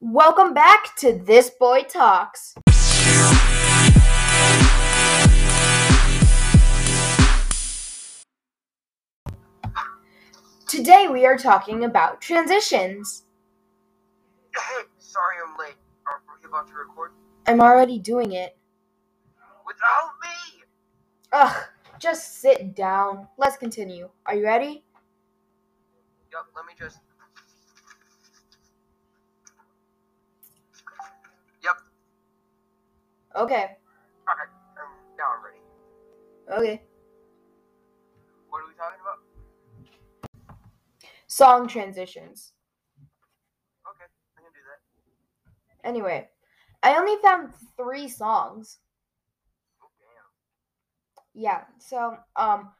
Welcome back to This Boy Talks. Today we are talking about transitions. Hey, sorry I'm late. Are we about to record? I'm already doing it. Without me! Ugh, just sit down. Let's continue. Are you ready? Yup, let me just. Okay. alright. Um, now I'm ready. Okay. What are we talking about? Song transitions. Okay, I can do that. Anyway, I only found three songs. Oh, damn. Yeah, so, um,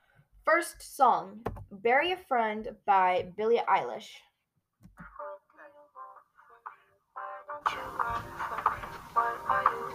first song, Bury a Friend by Billie Eilish. Why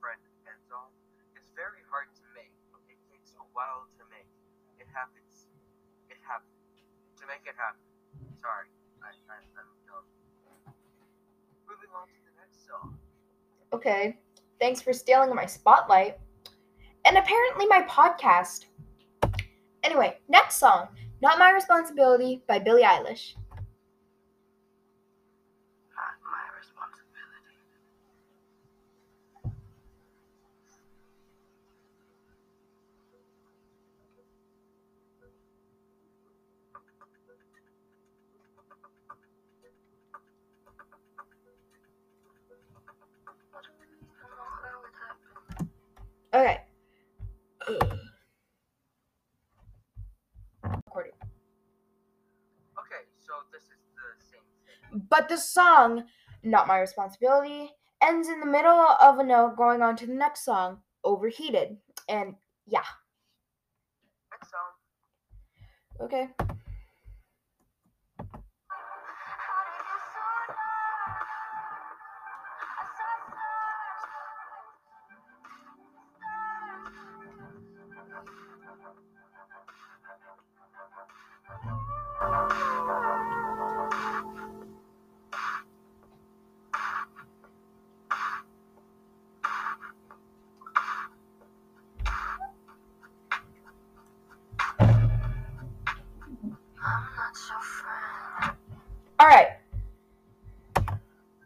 Friend ends on. Very hard to make. It takes a while to make. It happens. It happens. To make it happen. Sorry, I, I, I'm dumb. Moving on to the next song. okay. Thanks for stealing my spotlight, and apparently my podcast. Anyway, next song, "Not My Responsibility" by Billie Eilish. Recording. Okay, so this is the same thing. But the song, Not My Responsibility, ends in the middle of a note going on to the next song, Overheated. And yeah, Next song. okay. Not your friend. All right.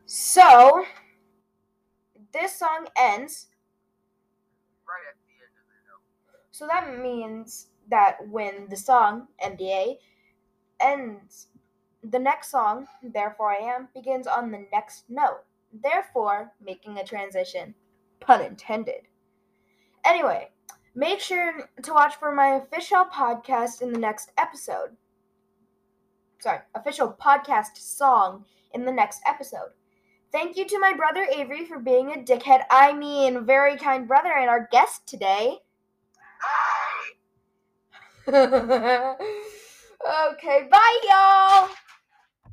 So, this song ends. Right at the end of the note. So that means that when the song, NDA, ends, the next song, Therefore I Am, begins on the next note. Therefore, making a transition. Pun intended. Anyway, make sure to watch for my official podcast in the next episode. Sorry, official podcast song in the next episode. Thank you to my brother Avery for being a dickhead, I mean, very kind brother, and our guest today. Okay, bye, y'all.